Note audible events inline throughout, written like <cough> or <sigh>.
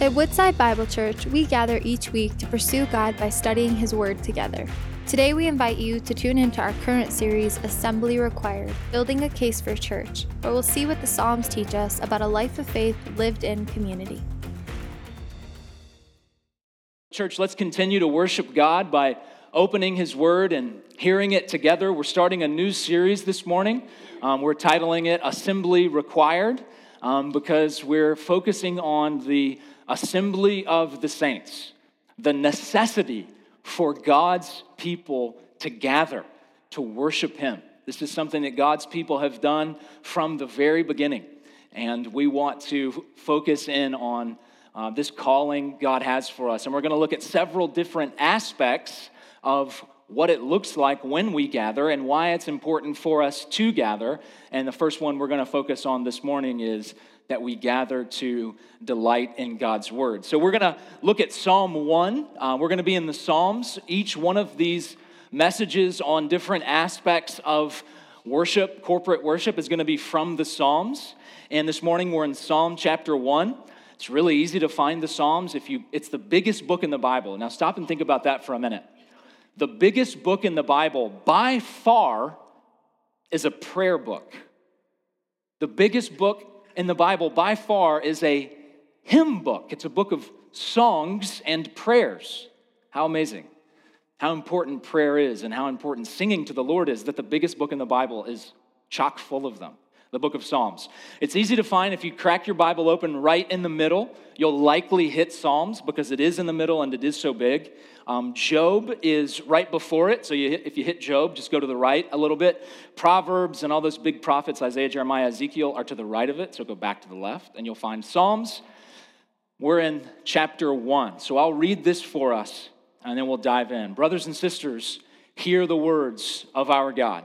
At Woodside Bible Church, we gather each week to pursue God by studying His Word together. Today, we invite you to tune into our current series, Assembly Required Building a Case for Church, where we'll see what the Psalms teach us about a life of faith lived in community. Church, let's continue to worship God by opening His Word and hearing it together. We're starting a new series this morning. Um, we're titling it Assembly Required um, because we're focusing on the assembly of the saints, the necessity for God's people to gather to worship Him. This is something that God's people have done from the very beginning. And we want to focus in on uh, this calling God has for us. And we're going to look at several different aspects of what it looks like when we gather and why it's important for us to gather. And the first one we're going to focus on this morning is that we gather to delight in God's word. So we're going to look at Psalm 1. Uh, we're going to be in the Psalms. Each one of these messages on different aspects of worship, corporate worship, is going to be from the Psalms. And this morning we're in Psalm chapter 1. It's really easy to find the Psalms if you it's the biggest book in the Bible. Now stop and think about that for a minute. The biggest book in the Bible by far is a prayer book. The biggest book in the Bible by far is a hymn book. It's a book of songs and prayers. How amazing. How important prayer is and how important singing to the Lord is that the biggest book in the Bible is chock full of them the book of Psalms. It's easy to find if you crack your Bible open right in the middle, you'll likely hit Psalms because it is in the middle and it is so big. Um, Job is right before it, so you hit, if you hit Job, just go to the right a little bit. Proverbs and all those big prophets, Isaiah, Jeremiah, Ezekiel, are to the right of it, so go back to the left and you'll find Psalms. We're in chapter one, so I'll read this for us and then we'll dive in. Brothers and sisters, hear the words of our God.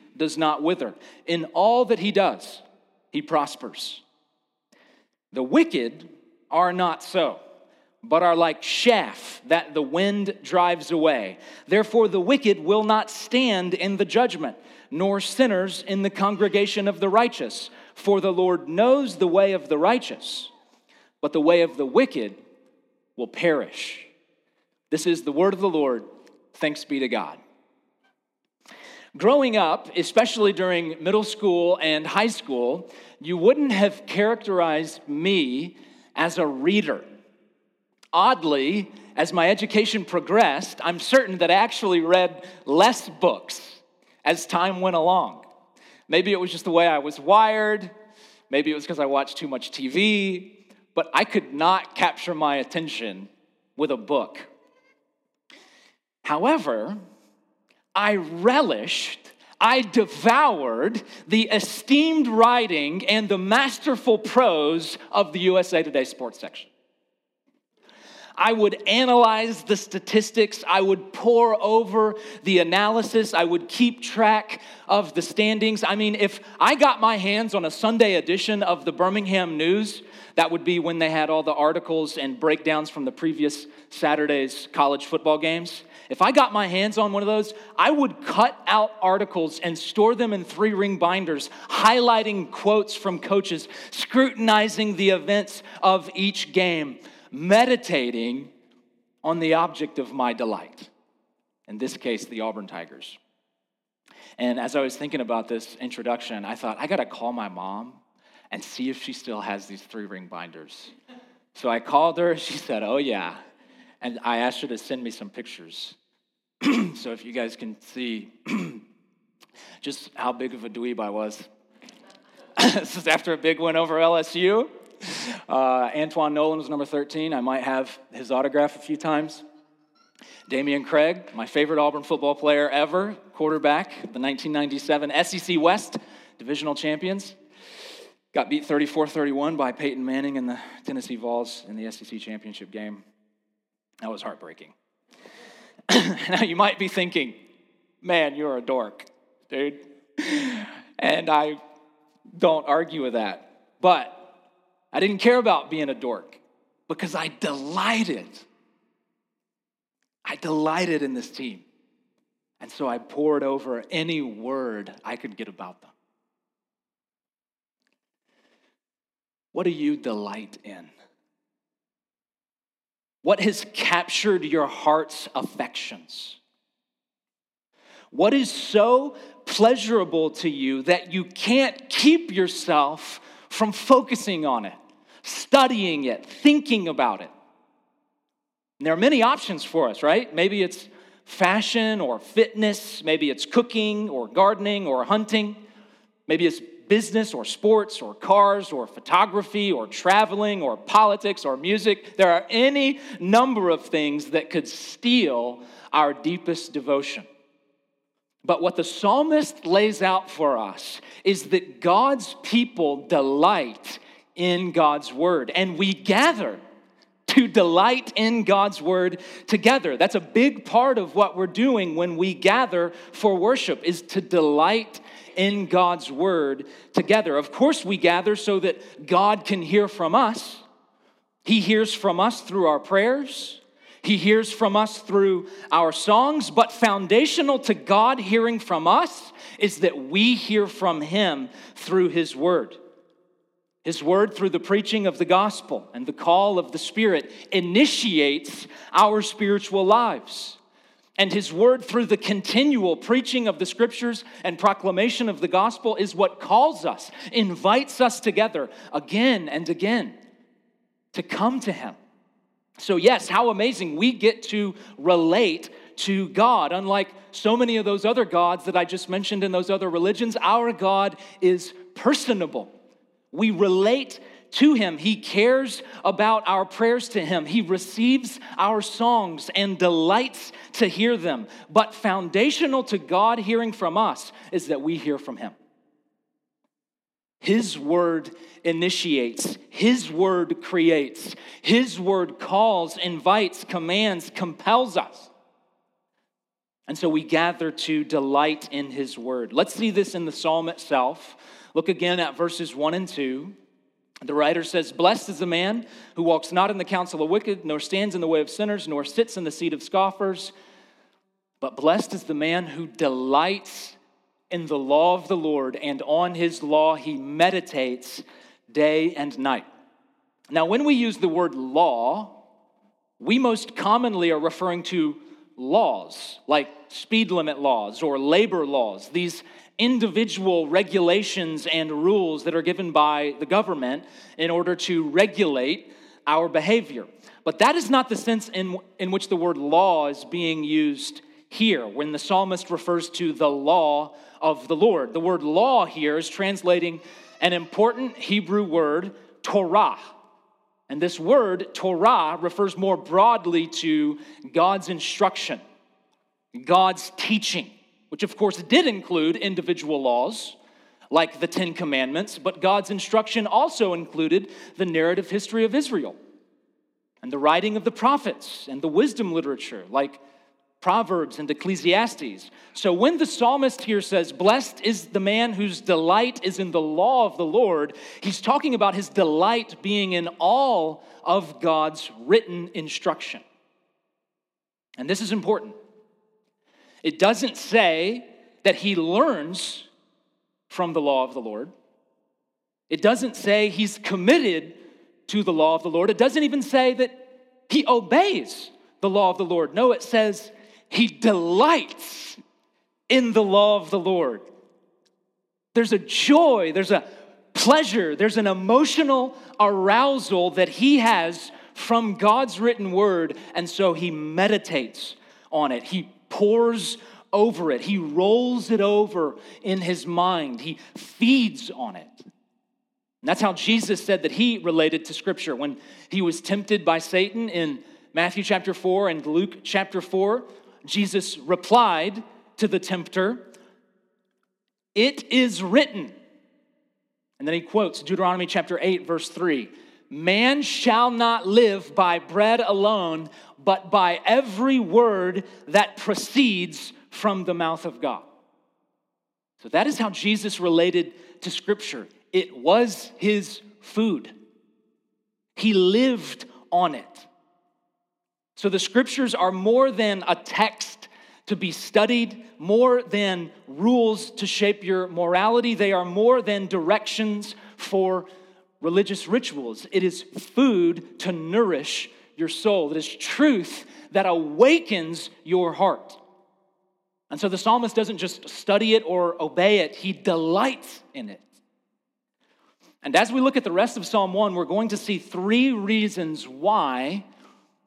does not wither. In all that he does, he prospers. The wicked are not so, but are like chaff that the wind drives away. Therefore, the wicked will not stand in the judgment, nor sinners in the congregation of the righteous. For the Lord knows the way of the righteous, but the way of the wicked will perish. This is the word of the Lord. Thanks be to God. Growing up, especially during middle school and high school, you wouldn't have characterized me as a reader. Oddly, as my education progressed, I'm certain that I actually read less books as time went along. Maybe it was just the way I was wired, maybe it was because I watched too much TV, but I could not capture my attention with a book. However, I relished, I devoured the esteemed writing and the masterful prose of the USA Today sports section. I would analyze the statistics. I would pore over the analysis. I would keep track of the standings. I mean, if I got my hands on a Sunday edition of the Birmingham News, that would be when they had all the articles and breakdowns from the previous Saturday's college football games. If I got my hands on one of those, I would cut out articles and store them in three ring binders, highlighting quotes from coaches, scrutinizing the events of each game, meditating on the object of my delight. In this case, the Auburn Tigers. And as I was thinking about this introduction, I thought, I gotta call my mom and see if she still has these three ring binders. So I called her, she said, Oh, yeah. And I asked her to send me some pictures. <clears throat> so if you guys can see <clears throat> just how big of a dweeb I was. <laughs> this is after a big win over LSU. <laughs> Uh, Antoine Nolan was number 13. I might have his autograph a few times. Dameyune Craig, my favorite Auburn football player ever, quarterback, the 1997 SEC West divisional champions. got beat 34 31 by Peyton Manning in the Tennessee Vols in the SEC championship game. That was heartbreaking. <coughs> now you might be thinking, man, you're a dork, dude. And I don't argue with that. But I didn't care about being a dork because I delighted. I delighted in this team. And so I poured over any word I could get about them. What do you delight in? What has captured your heart's affections? What is so pleasurable to you that you can't keep yourself from focusing on it, studying it, thinking about it? And there are many options for us, right? Maybe it's fashion or fitness, maybe it's cooking or gardening or hunting, maybe it's business or sports or cars or photography or traveling or politics or music. There are any number of things that could steal our deepest devotion. But what the psalmist lays out for us is that God's people delight in God's word, and we gather to delight in God's word together. That's a big part of what we're doing when we gather for worship is to delight in God's word together. Of course, we gather so that God can hear from us. He hears from us through our prayers. He hears from us through our songs, but foundational to God hearing from us is that we hear from Him through His Word. His Word, through the preaching of the gospel and the call of the Spirit, initiates our spiritual lives and his word through the continual preaching of the scriptures and proclamation of the gospel is what calls us, invites us together again and again to come to him. So, yes, how amazing we get to relate to God. Unlike so many of those other gods that I just mentioned in those other religions, our God is personable. We relate to Him. He cares about our prayers to Him. He receives our songs and delights to hear them. But foundational to God hearing from us is that we hear from Him. His word initiates, His word creates, His word calls, invites, commands, compels us. And so we gather to delight in His word. Let's see this in the psalm itself. Look again at verses 1 and 2. The writer says, Blessed is the man who walks not in the counsel of wicked, nor stands in the way of sinners, nor sits in the seat of scoffers, but blessed is the man who delights in the law of the Lord, and on his law he meditates day and night. Now, when we use the word law, we most commonly are referring to laws, like speed limit laws or labor laws, these individual regulations and rules that are given by the government in order to regulate our behavior. But that is not the sense in, in which the word law is being used here when the psalmist refers to the law of the Lord. The word law here is translating an important Hebrew word, Torah. And this word, Torah, refers more broadly to God's instruction, God's teaching which of course did include individual laws like the Ten Commandments, but God's instruction also included the narrative history of Israel and the writing of the prophets and the wisdom literature like Proverbs and Ecclesiastes. So when the psalmist here says, Blessed is the man whose delight is in the law of the Lord, he's talking about his delight being in all of God's written instruction. And this is important it doesn't say that he learns from the law of the Lord. It doesn't say he's committed to the law of the Lord. It doesn't even say that he obeys the law of the Lord. No, it says he delights in the law of the Lord. There's a joy, there's a pleasure, there's an emotional arousal that he has from God's written word, and so he meditates on it. He pores over it, he rolls it over in his mind, he feeds on it. And that's how Jesus said that he related to Scripture when he was tempted by Satan in Matthew chapter 4 and Luke chapter 4. Jesus replied to the tempter, It is written. And then he quotes Deuteronomy chapter 8, verse 3 Man shall not live by bread alone, but by every word that proceeds from the mouth of God. So that is how Jesus related to Scripture. It was his food, he lived on it. So the Scriptures are more than a text to be studied, more than rules to shape your morality. They are more than directions for religious rituals. It is food to nourish your soul. It is truth that awakens your heart. And so the psalmist doesn't just study it or obey it, he delights in it. And as we look at the rest of Psalm 1, we're going to see three reasons why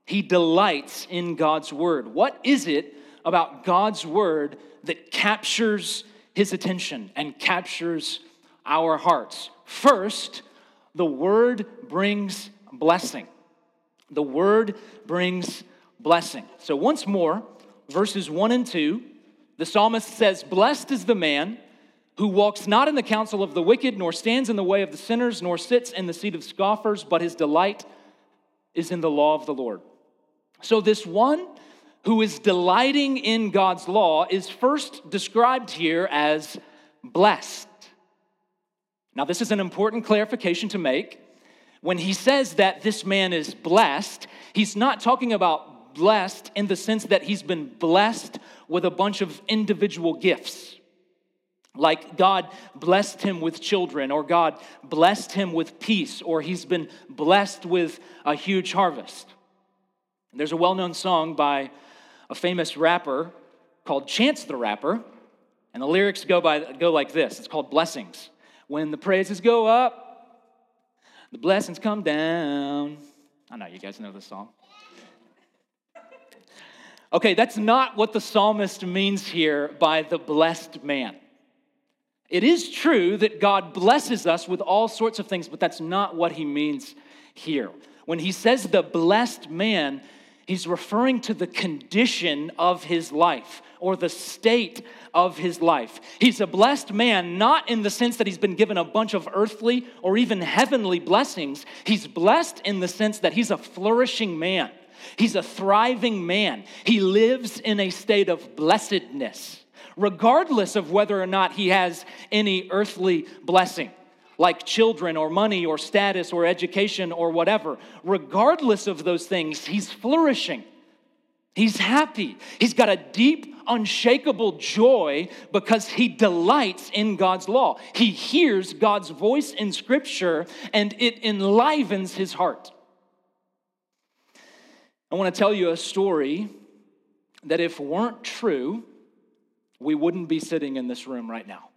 he delights in God's word. What is it about God's word that captures his attention and captures our hearts? First, the word brings blessing. The word brings blessing. So, once more, verses 1 and 2, the psalmist says, Blessed is the man who walks not in the counsel of the wicked, nor stands in the way of the sinners, nor sits in the seat of scoffers, but his delight is in the law of the Lord. So, this one who is delighting in God's law is first described here as blessed. Now, this is an important clarification to make. When he says that this man is blessed, he's not talking about blessed in the sense that he's been blessed with a bunch of individual gifts. Like God blessed him with children, or God blessed him with peace, or he's been blessed with a huge harvest. There's a well known song by a famous rapper called Chance the Rapper, and the lyrics go, by, go like this it's called Blessings. When the praises go up, the blessings come down. I know you guys know this song. Okay, that's not what the psalmist means here by the blessed man. It is true that God blesses us with all sorts of things, but that's not what he means here. When he says the blessed man, he's referring to the condition of his life or the state of his life. He's a blessed man, not in the sense that he's been given a bunch of earthly or even heavenly blessings. He's blessed in the sense that he's a flourishing man, he's a thriving man. He lives in a state of blessedness, regardless of whether or not he has any earthly blessing like children or money or status or education or whatever. Regardless of those things, he's flourishing. He's happy. He's got a deep, unshakable joy because he delights in God's law. He hears God's voice in Scripture and it enlivens his heart. I want to tell you a story that, if weren't true, we wouldn't be sitting in this room right now.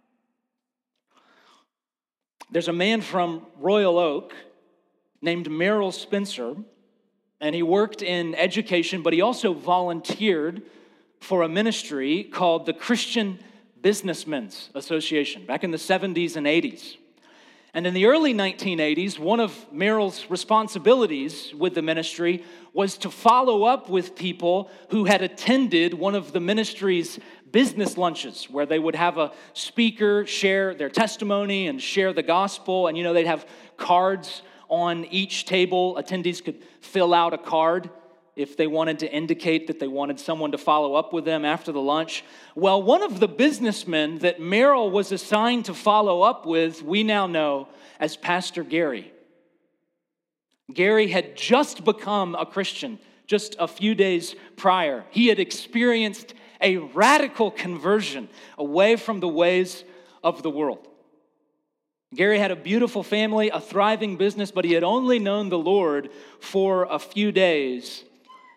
There's a man from Royal Oak named Merrill Spencer and he worked in education, but he also volunteered for a ministry called the Christian Businessmen's Association back in the 70s and 80s. And in the early 1980s, one of Merrill's responsibilities with the ministry was to follow up with people who had attended one of the ministry's business lunches where they would have a speaker share their testimony and share the gospel. And, you know, they'd have cards on each table. Attendees could fill out a card if they wanted to indicate that they wanted someone to follow up with them after the lunch. Well, one of the businessmen that Merrill was assigned to follow up with, we now know as Pastor Gary. Gary had just become a Christian just a few days prior. He had experienced a radical conversion away from the ways of the world. Gary had a beautiful family, a thriving business, but he had only known the Lord for a few days.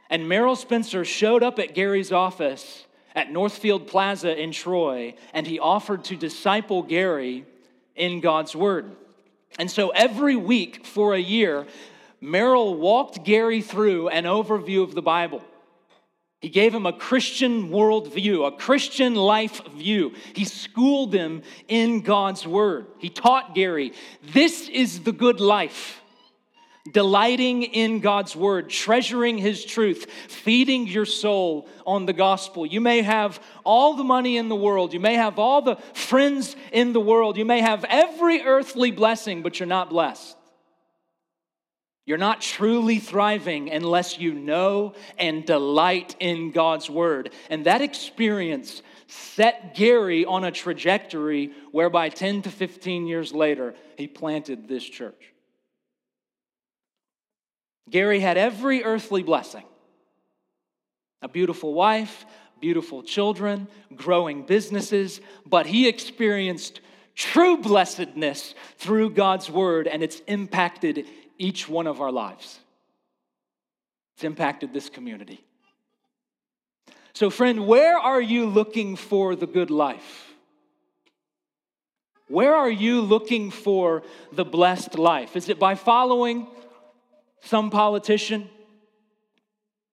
And Merrill Spencer showed up at Gary's office at Northfield Plaza in Troy, and he offered to disciple Gary in God's Word. And so every week for a year, Merrill walked Gary through an overview of the Bible. He gave him a Christian worldview, a Christian life view. He schooled him in God's word. He taught Gary, this is the good life. delighting in God's word, treasuring his truth, feeding your soul on the gospel. You may have all the money in the world, you may have all the friends in the world, you may have every earthly blessing, but you're not blessed. You're not truly thriving unless you know and delight in God's word. And that experience set Gary on a trajectory whereby 10 to 15 years later, he planted this church. Gary had every earthly blessing a beautiful wife, beautiful children, growing businesses, but he experienced true blessedness through God's word, and it's impacted each one of our lives. It's impacted this community. So, friend, where are you looking for the good life? Where are you looking for the blessed life? Is it by following some politician?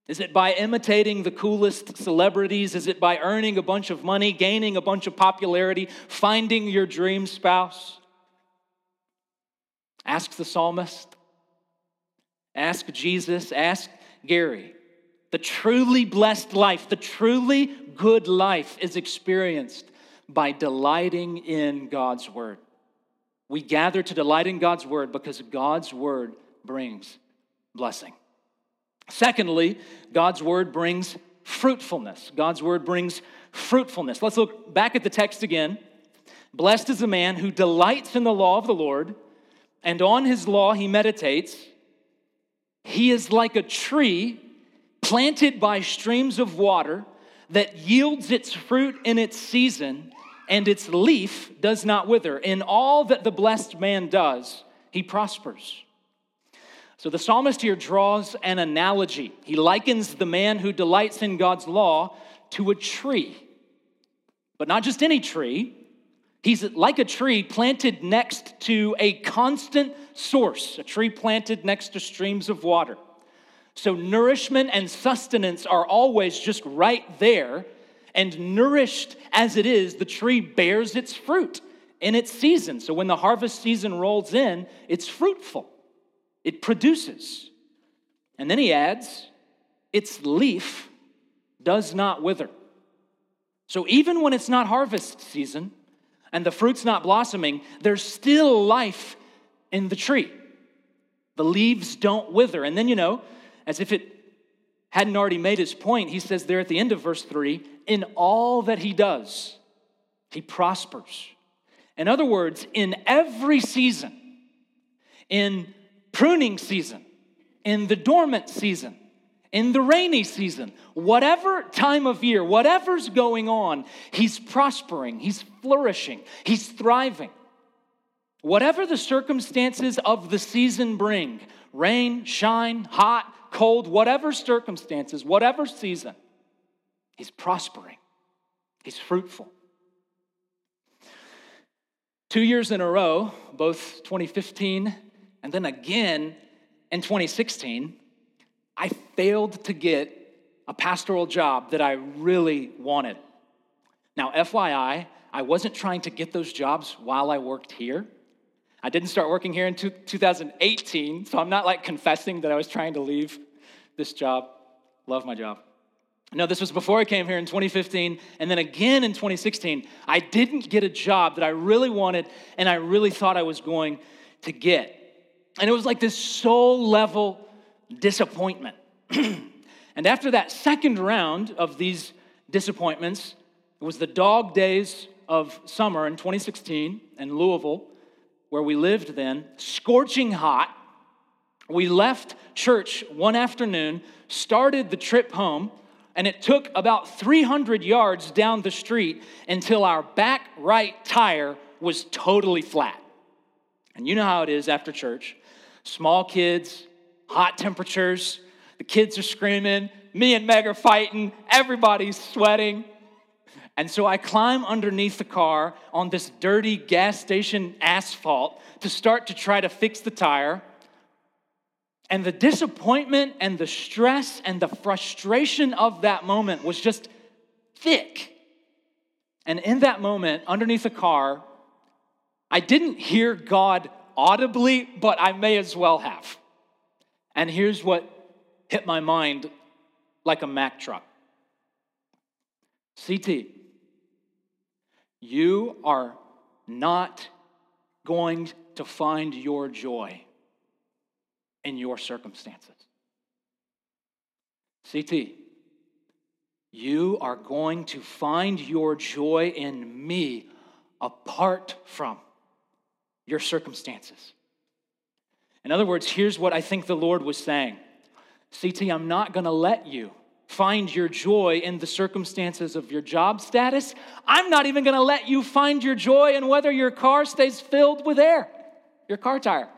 Is it by imitating the coolest celebrities? Is it by earning a bunch of money, gaining a bunch of popularity, finding your dream spouse? Ask the psalmist. Ask Jesus. Ask Gary. The truly blessed life, the truly good life is experienced by delighting in God's word. We gather to delight in God's word because God's word brings blessing. Secondly, God's word brings fruitfulness. God's word brings fruitfulness. Let's look back at the text again. Blessed is the man who delights in the law of the Lord, and on his law he meditates. He is like a tree planted by streams of water that yields its fruit in its season, and its leaf does not wither. In all that the blessed man does, he prospers. So the psalmist here draws an analogy. He likens the man who delights in God's law to a tree, but not just any tree. He's like a tree planted next to a constant source, a tree planted next to streams of water. So nourishment and sustenance are always just right there. And nourished as it is, the tree bears its fruit in its season. So when the harvest season rolls in, it's fruitful it produces. And then he adds, its leaf does not wither. So even when it's not harvest season and the fruit's not blossoming, there's still life in the tree. The leaves don't wither. And then, you know, as if it hadn't already made his point, he says there at the end of verse 3 in all that he does, he prospers. In other words, in every season, in pruning season, in the dormant season, in the rainy season, whatever time of year, whatever's going on, he's prospering, he's flourishing, he's thriving. Whatever the circumstances of the season bring rain, shine, hot, cold, whatever circumstances, whatever season he's prospering, he's fruitful. Two years in a row, both 2015 and then again in 2016, I failed to get a pastoral job that I really wanted. Now, FYI, I wasn't trying to get those jobs while I worked here. I didn't start working here in 2018, so I'm not like confessing that I was trying to leave this job. Love my job. No, this was before I came here in 2015, and then again in 2016. I didn't get a job that I really wanted and I really thought I was going to get. And it was like this soul level disappointment. <clears throat> and after that second round of these disappointments, it was the dog days of summer in 2016 in Louisville, where we lived then, scorching hot. We left church one afternoon, started the trip home, and it took about 300 yards down the street until our back right tire was totally flat. And you know how it is after church small kids, hot temperatures, the kids are screaming, me and Meg are fighting, everybody's sweating. And so I climb underneath the car on this dirty gas station asphalt to start to try to fix the tire. And the disappointment and the stress and the frustration of that moment was just thick. And in that moment, underneath the car, I didn't hear God audibly, but I may as well have. And here's what hit my mind like a Mack truck CT, you are not going to find your joy in your circumstances. CT, you are going to find your joy in me apart from your circumstances. In other words, here's what I think the Lord was saying CT, I'm not going to let you find your joy in the circumstances of your job status. I'm not even going to let you find your joy in whether your car stays filled with air, your car tire.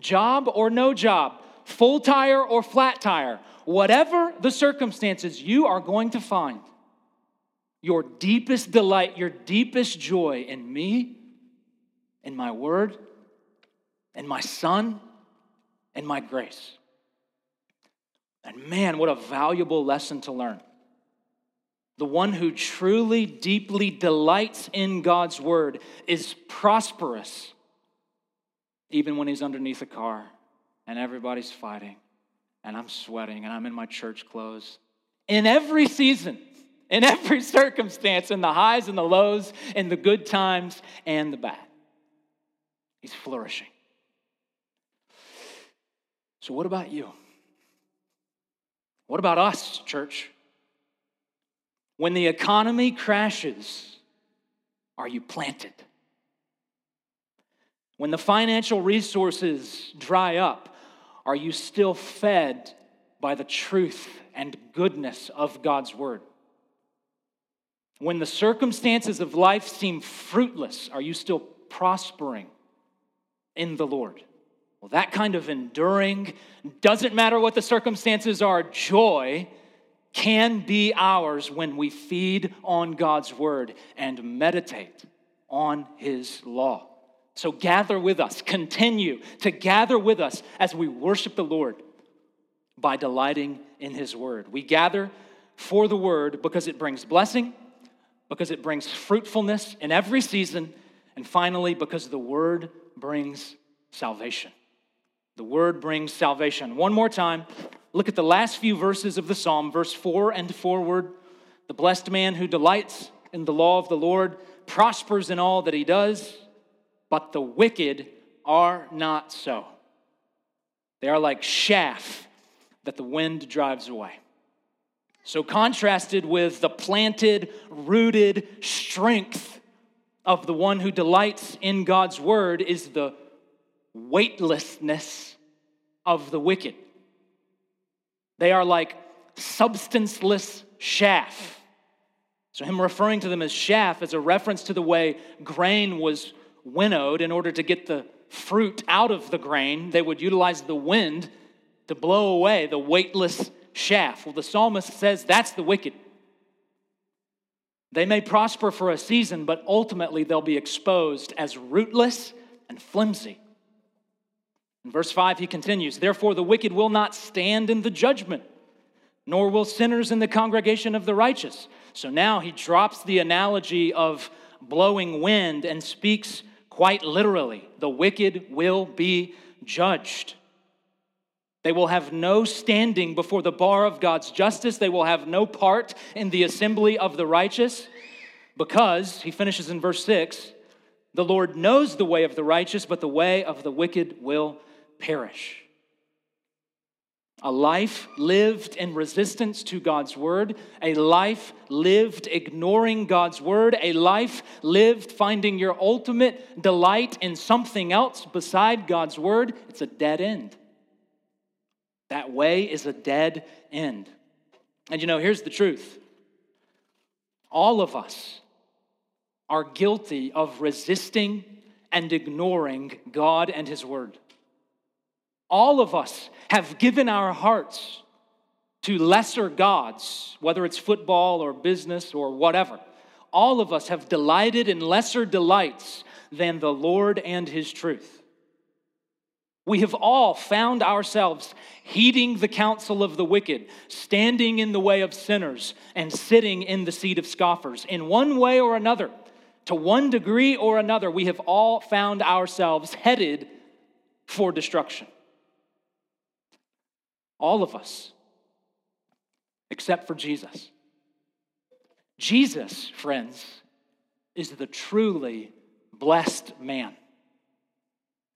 Job or no job, full tire or flat tire, whatever the circumstances, you are going to find your deepest delight, your deepest joy in me, in my word, in my son, and my grace. And man, what a valuable lesson to learn. The one who truly, deeply delights in God's word is prosperous, even when he's underneath a car and everybody's fighting and I'm sweating and I'm in my church clothes. In every season, in every <laughs> circumstance, in the highs and the lows, in the good times and the bad, he's flourishing. So, what about you? What about us, church? When the economy crashes, are you planted? When the financial resources dry up, are you still fed by the truth and goodness of God's word? When the circumstances of life seem fruitless, are you still prospering in the Lord? Well, that kind of enduring, doesn't matter what the circumstances are, joy can be ours when we feed on God's word and meditate on his law. So gather with us, continue to gather with us as we worship the Lord by delighting in his word. We gather for the word because it brings blessing, because it brings fruitfulness in every season, and finally, because the word brings salvation. The word brings salvation. One more time, look at the last few verses of the psalm, verse 4 and forward. The blessed man who delights in the law of the Lord prospers in all that he does, but the wicked are not so. They are like chaff that the wind drives away. So, contrasted with the planted, rooted strength of the one who delights in God's word, is the weightlessness of the wicked. They are like substanceless chaff. So, him referring to them as chaff is a reference to the way grain was winnowed in order to get the fruit out of the grain. They would utilize the wind to blow away the weightless chaff. Well, the psalmist says that's the wicked. They may prosper for a season, but ultimately they'll be exposed as rootless and flimsy. In verse 5, he continues Therefore, the wicked will not stand in the judgment, nor will sinners in the congregation of the righteous. So now he drops the analogy of blowing wind and speaks quite literally the wicked will be judged. They will have no standing before the bar of God's justice. They will have no part in the assembly of the righteous because, he finishes in verse 6, the Lord knows the way of the righteous, but the way of the wicked will perish. A life lived in resistance to God's word, a life lived ignoring God's word, a life lived finding your ultimate delight in something else beside God's word, it's a dead end. That way is a dead end. And you know, here's the truth all of us are guilty of resisting and ignoring God and His word. All of us have given our hearts to lesser gods, whether it's football or business or whatever. All of us have delighted in lesser delights than the Lord and His truth. We have all found ourselves heeding the counsel of the wicked, standing in the way of sinners, and sitting in the seat of scoffers. In one way or another, to one degree or another, we have all found ourselves headed for destruction. All of us, except for Jesus. Jesus, friends, is the truly blessed man.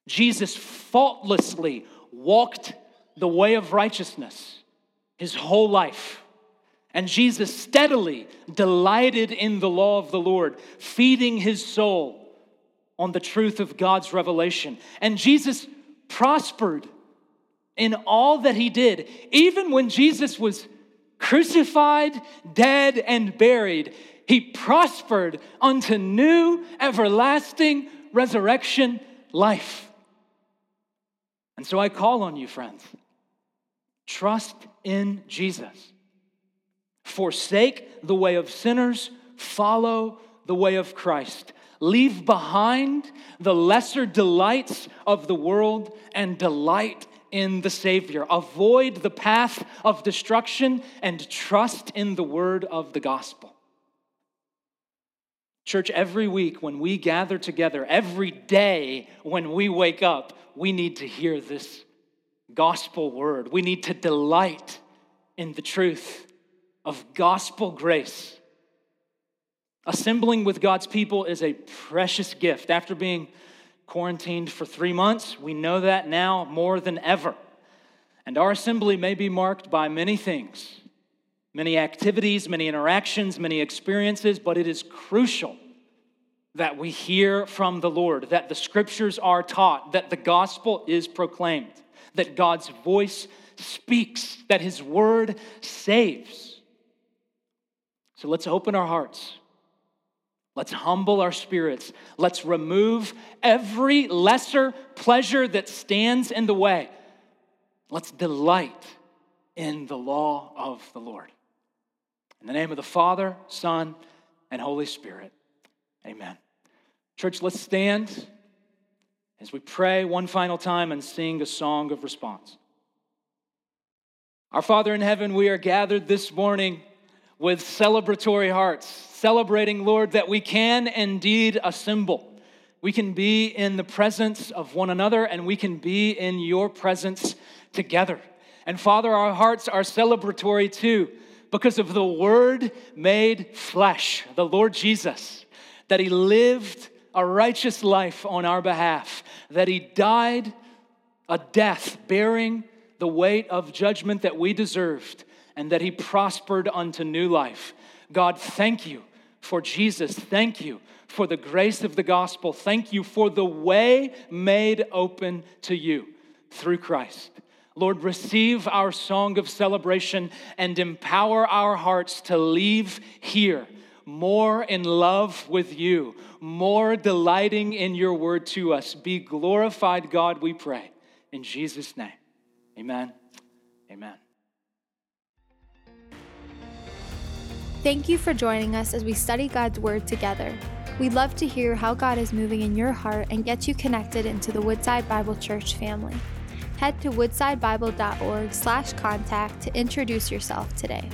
Jesus faultlessly walked the way of righteousness his whole life. And Jesus steadily delighted in the law of the Lord, feeding his soul on the truth of God's revelation. And Jesus prospered in all that he did. Even when Jesus was crucified, dead, and buried, he prospered unto new, everlasting resurrection life. And so I call on you, friends, trust in Jesus. Forsake the way of sinners, follow the way of Christ. Leave behind the lesser delights of the world and delight in the Savior. Avoid the path of destruction and trust in the word of the gospel. Church, every week when we gather together, every day when we wake up, we need to hear this gospel word. We need to delight in the truth of gospel grace. Assembling with God's people is a precious gift. After being quarantined for three months, we know that now more than ever. And our assembly may be marked by many things many activities, many interactions, many experiences, but it is crucial that we hear from the Lord, that the scriptures are taught, that the gospel is proclaimed, that God's voice speaks, that his word saves. So let's open our hearts. Let's humble our spirits. Let's remove every lesser pleasure that stands in the way. Let's delight in the law of the Lord. In the name of the Father, Son, and Holy Spirit, amen. Church, let's stand as we pray one final time and sing a song of response. Our Father in heaven, we are gathered this morning with celebratory hearts, celebrating, Lord, that we can indeed assemble. We can be in the presence of one another and we can be in your presence together. And Father, our hearts are celebratory too because of the Word made flesh, the Lord Jesus, that He lived a righteous life on our behalf, that He died a death bearing the weight of judgment that we deserved, and that He prospered unto new life. God, thank you for Jesus. Thank you for the grace of the gospel. Thank you for the way made open to you through Christ. Lord, receive our song of celebration and empower our hearts to leave here more in love with you, more delighting in your word to us. Be glorified, God, we pray. In Jesus' name, amen. Amen. Thank you for joining us as we study God's Word together. We'd love to hear how God is moving in your heart and get you connected into the Woodside Bible Church family head to woodsidebible.org/contact to introduce yourself today.